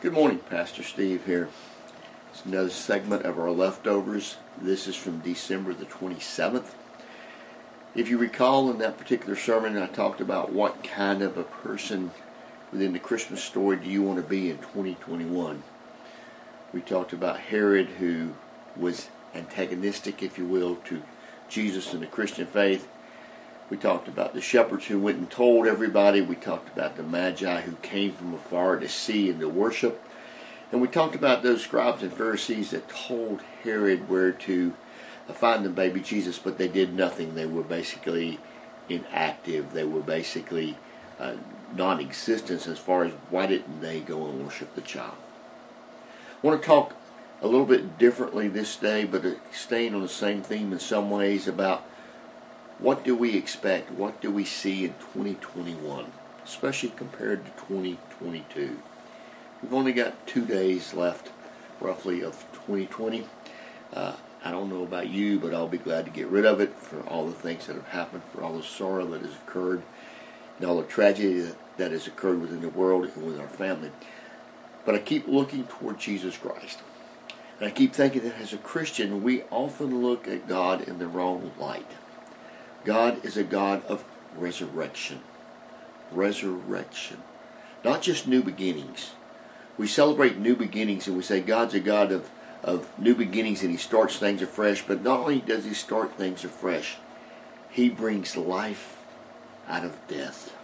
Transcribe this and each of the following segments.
Good morning, Pastor Steve here. It's another segment of our leftovers. This is from December the 27th. If you recall in that particular sermon, I talked about what kind of a person within the Christmas story do you want to be in 2021. We talked about Herod, who was antagonistic, if you will, to Jesus and the Christian faith. We talked about the shepherds who went and told everybody. We talked about the magi who came from afar to see and to worship. And we talked about those scribes and Pharisees that told Herod where to find the baby Jesus, but they did nothing. They were basically inactive. They were basically uh, non-existence as far as why didn't they go and worship the child. I want to talk a little bit differently this day, but staying on the same theme in some ways about what do we expect? What do we see in 2021, especially compared to 2022? We've only got two days left, roughly, of 2020. Uh, I don't know about you, but I'll be glad to get rid of it for all the things that have happened, for all the sorrow that has occurred, and all the tragedy that, has occurred within the world and with our family. But I keep looking toward Jesus Christ. And I keep thinking that as a Christian, we often look at God in the wrong light. God is a God of resurrection. Resurrection. Not just new beginnings. We celebrate new beginnings and we say God's a God of, of new beginnings and He starts things afresh, but not only does He start things afresh, He brings life out of death.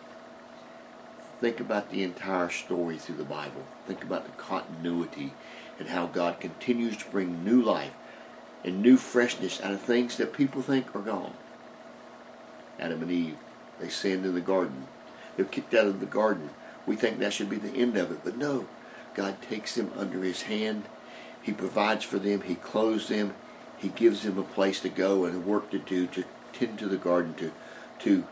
Think about the entire story through the Bible. Think about the continuity and how God continues to bring new life and new freshness out of things that people think are gone. Adam and Eve. They sinned in the garden. They're kicked out of the garden. We think that should be the end of it, but no. God takes them under his hand. He provides for them. He clothes them. He gives them a place to go and a work to do, to tend to the garden, to, to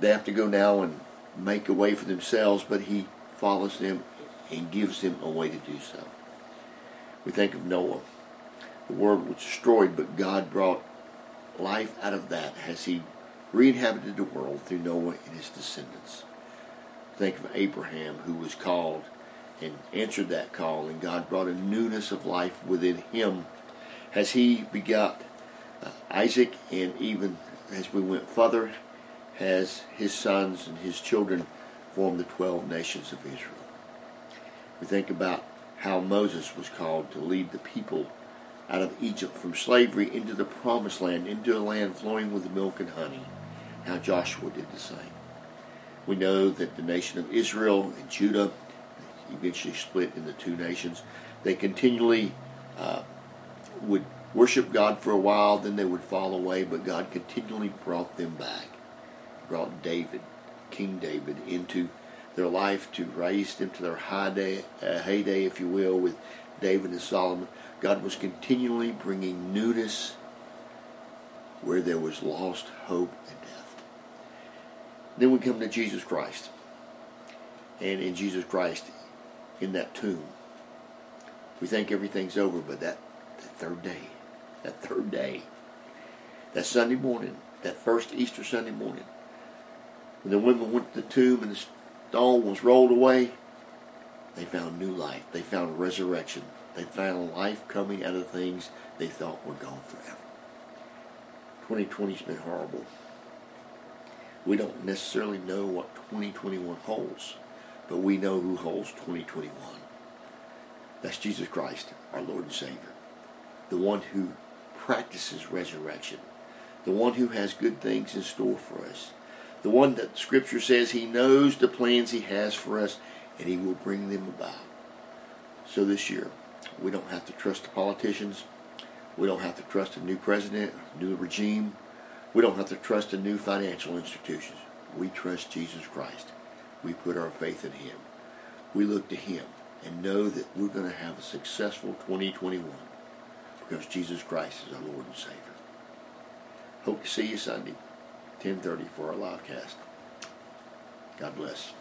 they have to go now and make a way for themselves, but he follows them and gives them a way to do so. We think of Noah. The world was destroyed, but God brought life out of that as he re-inhabited the world through Noah and his descendants. Think of Abraham who was called and answered that call, and God brought a newness of life within him as he begot uh, Isaac, and even as we went further, has his sons and his children formed the 12 nations of Israel. We think about how Moses was called to lead the people out of Egypt from slavery into the promised land, into a land flowing with milk and honey how Joshua did the same. We know that the nation of Israel and Judah eventually split into two nations. They continually uh, would worship God for a while, then they would fall away, but God continually brought them back. Brought David, King David, into their life to raise them to their high day, uh, heyday, if you will, with David and Solomon. God was continually bringing newness where there was lost hope and death. Then we come to Jesus Christ. And in Jesus Christ, in that tomb, we think everything's over, but that, that third day, that third day, that Sunday morning, that first Easter Sunday morning, when the women went to the tomb and the stone was rolled away, they found new life. They found resurrection. They found life coming out of things they thought were gone forever. 2020's been horrible. We don't necessarily know what 2021 holds, but we know who holds 2021. That's Jesus Christ, our Lord and Savior, the one who practices resurrection, the one who has good things in store for us, the one that Scripture says he knows the plans he has for us and he will bring them about. So this year, we don't have to trust the politicians. We don't have to trust a new president, a new regime. We don't have to trust in new financial institutions. We trust Jesus Christ. We put our faith in Him. We look to Him and know that we're going to have a successful 2021 because Jesus Christ is our Lord and Savior. Hope to see you Sunday, 10.30 for our live cast. God bless.